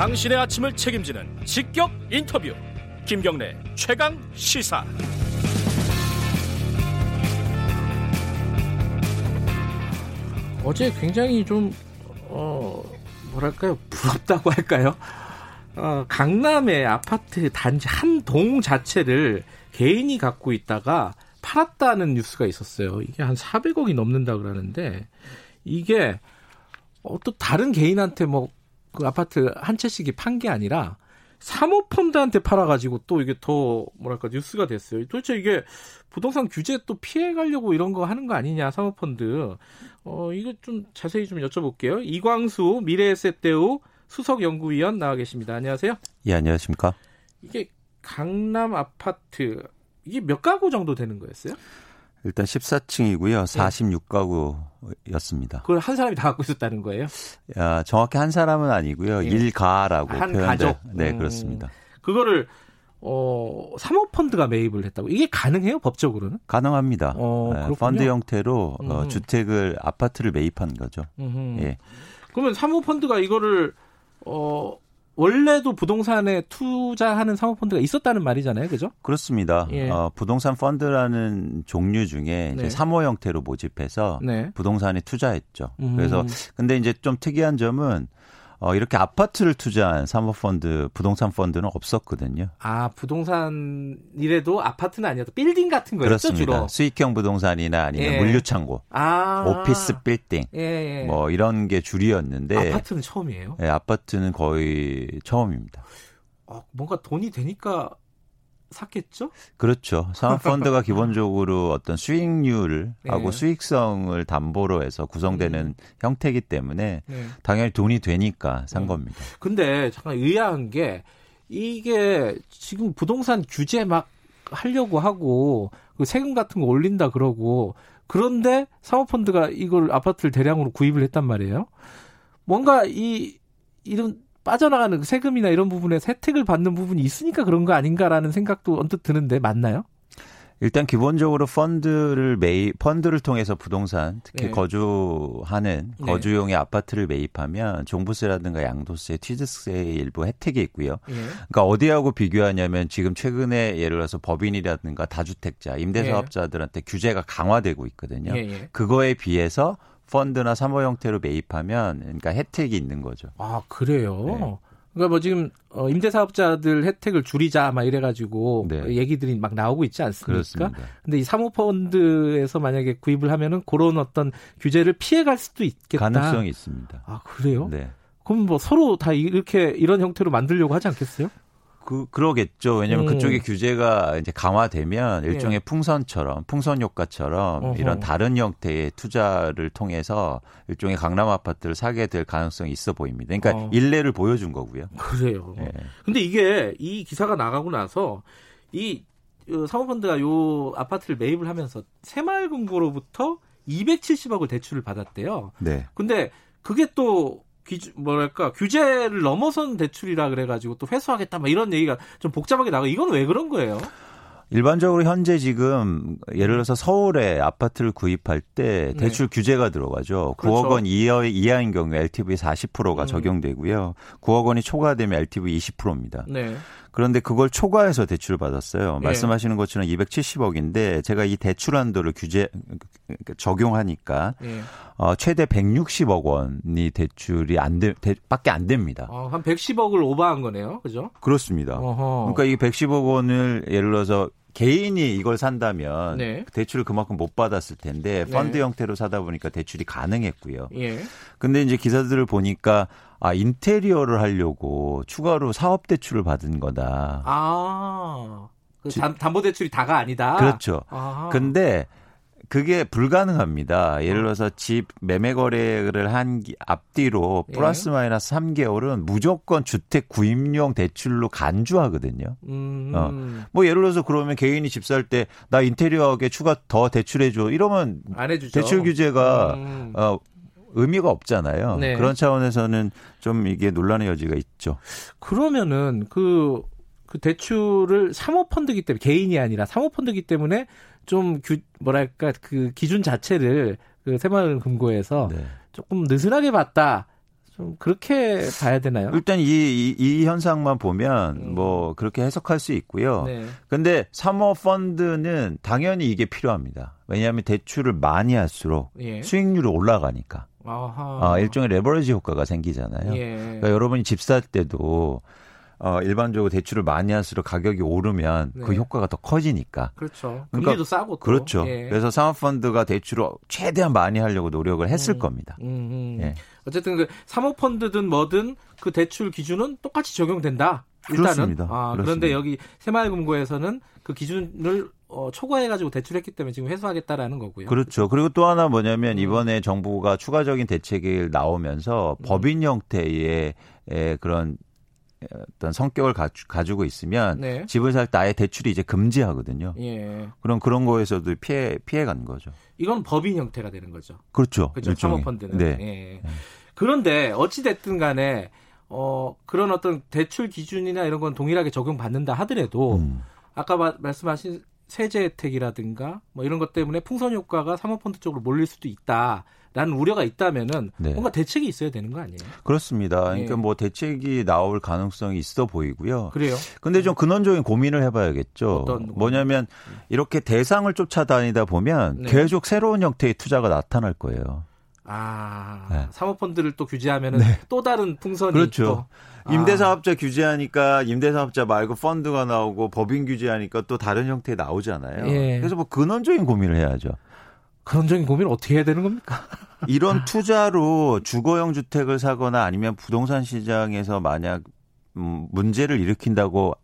당신의 아침을 책임지는 직격 인터뷰 김경래 최강 시사 어제 굉장히 좀 어, 뭐랄까요 부럽다고 할까요? 어, 강남의 아파트 단지 한 동 자체를 개인이 갖고 있다가 팔았다는 뉴스가 있었어요. 이게 한 400억이 넘는다 그러는데 이게 어, 또 다른 개인한테 뭐 그 아파트 한 채씩이 판 게 아니라 사모펀드한테 팔아가지고 또 이게 더 뭐랄까 뉴스가 됐어요. 도대체 이게 부동산 규제 또 피해가려고 이런 거 하는 거 아니냐 사모펀드. 어 이거 좀 자세히 좀 여쭤볼게요. 이광수 미래에셋대우 수석연구위원 나와 계십니다. 안녕하세요. 예 안녕하십니까. 이게 강남 아파트 이게 몇 가구 정도 되는 거였어요? 일단 14층이고요. 46가구였습니다. 그걸 한 사람이 다 갖고 있었다는 거예요? 야, 정확히 한 사람은 아니고요. 예. 일가라고 한 표현돼. 가족? 네, 음. 그렇습니다. 그거를 어 사모펀드가 매입을 했다고 이게 가능해요 법적으로는? 가능합니다. 어, 네. 펀드 형태로 어, 음. 주택을 아파트를 매입한 거죠. 음흠. 예. 그러면 사모펀드가 이거를 어 원래도 부동산에 투자하는 사모펀드가 있었다는 말이잖아요, 그죠? 그렇습니다. 예. 어, 부동산 펀드라는 종류 중에 이제 네. 사모 형태로 모집해서 네. 부동산에 투자했죠. 음. 그래서 근데 이제 좀 특이한 점은 어, 이렇게 아파트를 투자한 사모펀드, 부동산 펀드는 없었거든요. 아 부동산이래도 아파트는 아니어도 빌딩 같은 거였죠 그렇습니다. 주로. 수익형 부동산이나 아니면 예. 물류창고, 아 오피스 빌딩, 예, 예. 뭐 이런 게 줄이었는데 아파트는 처음이에요. 예, 아파트는 거의 처음입니다. 어, 뭔가 돈이 되니까 샀겠죠? 그렇죠. 사모펀드가 기본적으로 어떤 수익률을 예. 하고 수익성을 담보로 해서 구성되는 음. 형태이기 때문에 네. 당연히 돈이 되니까 산 음. 겁니다. 근데 잠깐 의아한 게 이게 지금 부동산 규제 막 하려고 하고 그 세금 같은 거 올린다 그러고 그런데 사모펀드가 이걸 아파트를 대량으로 구입을 했단 말이에요. 뭔가 이 이런 빠져나가는 그 세금이나 이런 부분에 혜택을 받는 부분이 있으니까 그런 거 아닌가라는 생각도 언뜻 드는데 맞나요? 일단 기본적으로 펀드를 매입 펀드를 통해서 부동산 특히 네. 거주하는 네. 거주용의 아파트를 매입하면 종부세라든가 양도세, 취득세의 일부 혜택이 있고요. 예. 그러니까 어디하고 비교하냐면 지금 최근에 예를 들어서 법인이라든가 다주택자, 임대사업자들한테 규제가 강화되고 있거든요. 예, 예. 그거에 비해서 펀드나 사모 형태로 매입하면 그러니까 혜택이 있는 거죠. 아 그래요. 네. 그러니까 뭐 지금 어, 임대사업자들 혜택을 줄이자 막 이래가지고 네. 얘기들이 막 나오고 있지 않습니까? 그렇습니다. 근데 이 사모펀드에서 만약에 구입을 하면은 그런 어떤 규제를 피해갈 수도 있겠다. 가능성이 있습니다. 아 그래요? 네. 그럼 뭐 서로 다 이렇게 이런 형태로 만들려고 하지 않겠어요? 그 그러겠죠. 왜냐하면 음. 그쪽의 규제가 이제 강화되면 일종의 예. 풍선처럼 풍선 효과처럼 어허. 이런 다른 형태의 투자를 통해서 일종의 강남 아파트를 사게 될 가능성이 있어 보입니다. 그러니까 어. 일례를 보여준 거고요. 그래요. 예. 근데 이게 이 기사가 나가고 나서 이 어, 사모펀드가 요 아파트를 매입을 하면서 새마을금고로부터 270억을 대출을 받았대요. 네. 근데 그게 또 기주, 뭐랄까 규제를 넘어선 대출이라 그래가지고 또 회수하겠다 막 이런 얘기가 좀 복잡하게 나가. 이건 왜 그런 거예요? 일반적으로 현재 지금 예를 들어서 서울에 아파트를 구입할 때 네. 대출 규제가 들어가죠. 그렇죠. 9억 원 이하, 이하인 경우에 LTV 40%가 음. 적용되고요. 9억 원이 초과되면 LTV 20%입니다. 네. 그런데 그걸 초과해서 대출을 받았어요. 예. 말씀하시는 것처럼 270억인데 제가 이 대출 한도를 규제 적용하니까 예. 어, 최대 160억 원이 대출이 안 돼, 대, 밖에 안 됩니다. 어, 한 110억을 오버한 거네요. 그죠? 그렇습니다. 어허. 그러니까 이 110억 원을 예를 들어서 개인이 이걸 산다면 네. 대출을 그만큼 못 받았을 텐데 네. 펀드 형태로 사다 보니까 대출이 가능했고요. 예. 근데 이제 기사들을 보니까 아 인테리어를 하려고 추가로 사업 대출을 받은 거다. 아. 그 지- 담, 담보대출이 다가 아니다. 그렇죠. 아. 근데 그게 불가능합니다. 예를 들어서 집 매매 거래를 한 기- 앞뒤로 예. 플러스 마이너스 3개월은 무조건 주택 구입용 대출로 간주하거든요. 음. 어. 뭐 예를 들어서 그러면 개인이 집 살 때 나 인테리어하게 추가 더 대출해 줘. 이러면 안 해주죠. 대출 규제가 음. 어 의미가 없잖아요. 네. 그런 차원에서는 좀 이게 논란의 여지가 있죠. 그러면은 그, 그 대출을 사모펀드기 때문에 개인이 아니라 사모펀드기 때문에 좀 규, 뭐랄까 그 기준 자체를 그 새마을 금고에서 네. 조금 느슨하게 봤다. 좀 그렇게 봐야 되나요? 일단 이, 이, 이 현상만 보면 음. 뭐 그렇게 해석할 수 있고요. 네. 근데 사모펀드는 당연히 이게 필요합니다. 왜냐하면 대출을 많이 할수록 예. 수익률이 올라가니까. 아하. 아, 일종의 레버리지 효과가 생기잖아요. 예. 그러니까 여러분이 집 살 때도 어, 일반적으로 대출을 많이 할수록 가격이 오르면 그 네. 그 효과가 더 커지니까. 그렇죠. 그러니까, 금리도 싸고. 또. 그렇죠. 예. 그래서 사모펀드가 대출을 최대한 많이 하려고 노력을 했을 음, 겁니다. 음, 음. 예. 어쨌든 그 사모펀드든 뭐든 그 대출 기준은 똑같이 적용된다. 일단은. 그렇습니다. 아, 그렇습니다. 그런데 여기 새마을금고에서는 그 기준을 어, 초과해가지고 대출했기 때문에 지금 회수하겠다라는 거고요. 그렇죠. 그리고 또 하나 뭐냐면 음. 이번에 정부가 추가적인 대책이 나오면서 음. 법인 형태의 그런 어떤 성격을 가지, 고 있으면 네. 집을 살 때 아예 대출이 이제 금지하거든요. 예. 그럼 그런 거에서도 피해 피해 간 거죠. 이건 법인 형태가 되는 거죠. 그렇죠. 그렇죠. 사모펀드는. 네. 예. 그런데 어찌 됐든 간에 어 그런 어떤 대출 기준이나 이런 건 동일하게 적용받는다 하더라도 음. 아까 마, 말씀하신 세제 혜택이라든가 뭐 이런 것 때문에 풍선 효과가 사모펀드 쪽으로 몰릴 수도 있다. 라는 우려가 있다면은 네. 뭔가 대책이 있어야 되는 거 아니에요? 그렇습니다. 그러니까 네. 뭐 대책이 나올 가능성이 있어 보이고요. 그래요? 근데 좀 근원적인 고민을 해봐야겠죠. 뭐냐면 이렇게 대상을 쫓아다니다 보면 네. 계속 새로운 형태의 투자가 나타날 거예요. 아, 네. 사모펀드를 또 규제하면은 네. 또 다른 풍선이 그렇죠. 또. 아. 임대사업자 규제하니까 임대사업자 말고 펀드가 나오고 법인 규제하니까 또 다른 형태 나오잖아요. 예. 그래서 뭐 근원적인 고민을 해야죠. 근원적인 고민을 어떻게 해야 되는 겁니까? 이런 투자로 주거용 주택을 사거나 아니면 부동산 시장에서 만약 음, 문제를 일으킨다고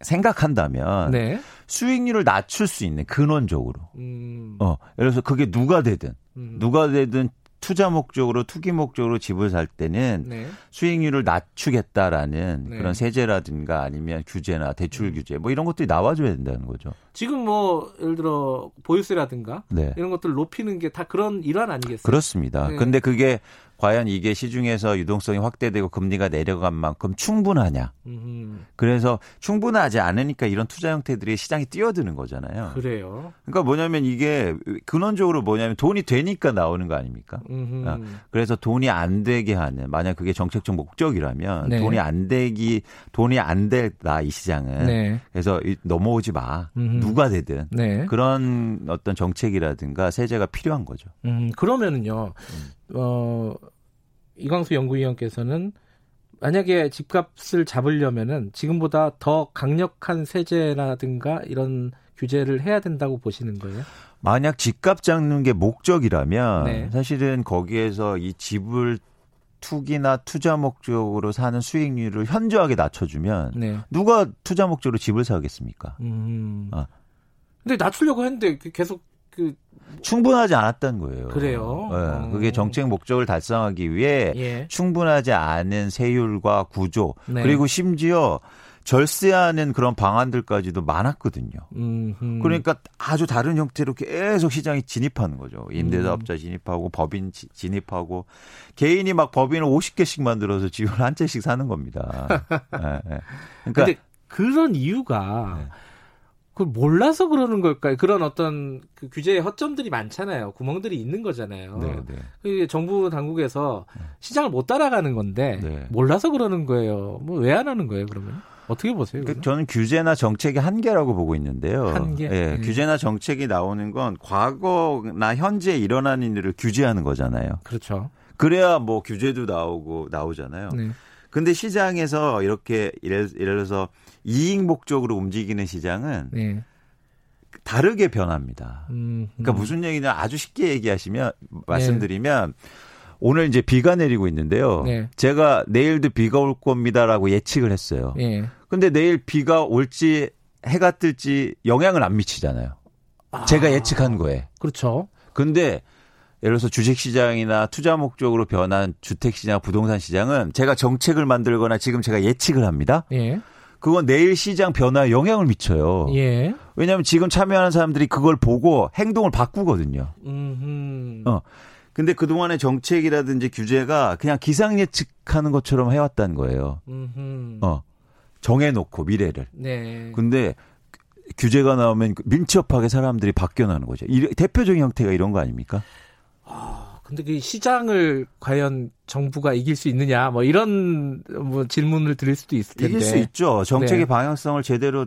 생각한다면 네. 수익률을 낮출 수 있는 근원적으로 음. 어 예를 들어서 그게 누가 되든 음. 누가 되든 투자 목적으로 투기 목적으로 집을 살 때는 네. 수익률을 낮추겠다라는 네. 그런 세제라든가 아니면 규제나 대출 음. 규제 뭐 이런 것들이 나와줘야 된다는 거죠. 지금 뭐 예를 들어 보유세라든가 네. 이런 것들 을 높이는 게 다 그런 일환 아니겠어요? 그렇습니다. 네. 근데 그게 과연 이게 시중에서 유동성이 확대되고 금리가 내려간 만큼 충분하냐. 음흠. 그래서 충분하지 않으니까 이런 투자 형태들이 시장에 뛰어드는 거잖아요. 그래요. 그러니까 뭐냐면 이게 근원적으로 뭐냐면 돈이 되니까 나오는 거 아닙니까? 아, 그래서 돈이 안 되게 하는 만약 그게 정책적 목적이라면 네. 돈이 안 되기 돈이 안 되다 이 시장은 네. 그래서 넘어오지 마. 음흠. 누가 되든 네. 그런 어떤 정책이라든가 세제가 필요한 거죠. 음, 그러면은요. 음. 어, 이광수 연구위원께서는 만약에 집값을 잡으려면은 지금보다 더 강력한 세제라든가 이런 규제를 해야 된다고 보시는 거예요? 만약 집값 잡는 게 목적이라면 네. 사실은 거기에서 이 집을 투기나 투자 목적으로 사는 수익률을 현저하게 낮춰주면 네. 누가 투자 목적으로 집을 사겠습니까? 음. 아. 근데 낮추려고 했는데 계속 그 충분하지 않았던 거예요. 그래요. 네, 그게 정책 목적을 달성하기 위해 예. 충분하지 않은 세율과 구조 네. 그리고 심지어 절세하는 그런 방안들까지도 많았거든요. 음흠. 그러니까 아주 다른 형태로 계속 시장에 진입하는 거죠. 임대사업자 음. 진입하고 법인 진입하고 개인이 막 법인을 50개씩 만들어서 집을 한 채씩 사는 겁니다. 네, 네. 그러니까 그런 이유가 네. 그걸 몰라서 그러는 걸까요? 그런 어떤 그 규제의 허점들이 많잖아요. 구멍들이 있는 거잖아요. 네, 네. 그 정부 당국에서 시장을 못 따라가는 건데 네. 몰라서 그러는 거예요. 뭐 왜 안 하는 거예요, 그러면? 어떻게 보세요? 그 저는 규제나 정책의 한계라고 보고 있는데요. 한계. 예, 음. 규제나 정책이 나오는 건 과거나 현재 일어나는 일을 규제하는 거잖아요. 그렇죠. 그래야 뭐 규제도 나오고 나오잖아요. 네. 근데 시장에서 이렇게 예를, 예를 들어서 이익 목적으로 움직이는 시장은 네. 다르게 변합니다. 음, 그러니까 음. 무슨 얘기냐 아주 쉽게 얘기하시면 말씀드리면 네. 오늘 이제 비가 내리고 있는데요. 네. 제가 내일도 비가 올 겁니다라고 예측을 했어요. 네. 근데 내일 비가 올지 해가 뜰지 영향을 안 미치잖아요. 아, 제가 예측한 거에. 그렇죠. 근데 예를 들어서 주식시장이나 투자 목적으로 변한 주택시장, 부동산 시장은 제가 정책을 만들거나 지금 제가 예측을 합니다. 예. 그건 내일 시장 변화에 영향을 미쳐요. 예. 왜냐하면 지금 참여하는 사람들이 그걸 보고 행동을 바꾸거든요. 음흠. 어. 근데 그동안의 정책이라든지 규제가 그냥 기상 예측하는 것처럼 해왔다는 거예요. 음흠. 어. 정해놓고 미래를. 네. 근데 규제가 나오면 민첩하게 사람들이 바뀌어나는 거죠. 이, 대표적인 형태가 이런 거 아닙니까? 근데 그 시장을 과연 정부가 이길 수 있느냐 뭐 이런 뭐 질문을 드릴 수도 있을 텐데 이길 수 있죠. 정책의 네. 방향성을 제대로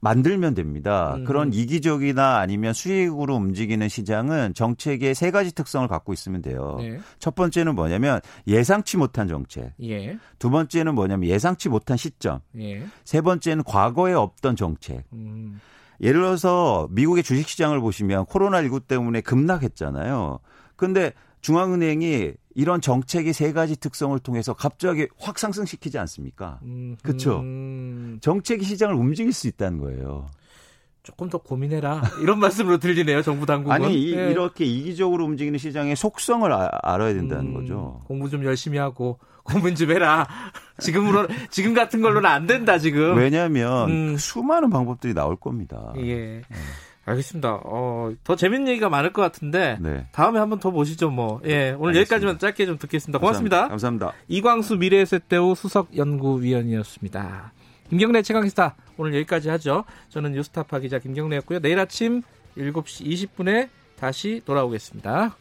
만들면 됩니다. 음. 그런 이기적이나 아니면 수익으로 움직이는 시장은 정책의 세 가지 특성을 갖고 있으면 돼요. 네. 첫 번째는 뭐냐면 예상치 못한 정책. 예. 두 번째는 뭐냐면 예상치 못한 시점. 예. 세 번째는 과거에 없던 정책. 음. 예를 들어서 미국의 주식시장을 보시면 코로나19 때문에 급락했잖아요. 근데 중앙은행이 이런 정책의 세 가지 특성을 통해서 갑자기 확 상승시키지 않습니까? 음, 그렇죠. 음. 정책이 시장을 움직일 수 있다는 거예요. 조금 더 고민해라 이런 말씀으로 들리네요 정부 당국은 아니 이, 네. 렇게 이기적으로 움직이는 시장의 속성을 아, 알아야 된다는 음, 거죠 공부 좀 열심히 하고 고민 좀 해라 지금으로 지금 같은 걸로는 안 된다 지금 왜냐하면 음. 수많은 방법들이 나올 겁니다 예. 네. 알겠습니다. 어, 더 재밌는 얘기가 많을 것 같은데 네. 다음에 한번 더 보시죠. 뭐. 예, 오늘 알겠습니다. 여기까지만 짧게 좀 듣겠습니다. 고맙습니다. 감사합니다. 감사합니다. 이광수 미래에셋대우 수석 연구위원이었습니다. 김경래 최강시사 오늘 여기까지 하죠. 저는 뉴스타파 기자 김경래였고요. 내일 아침 7시 20분에 다시 돌아오겠습니다.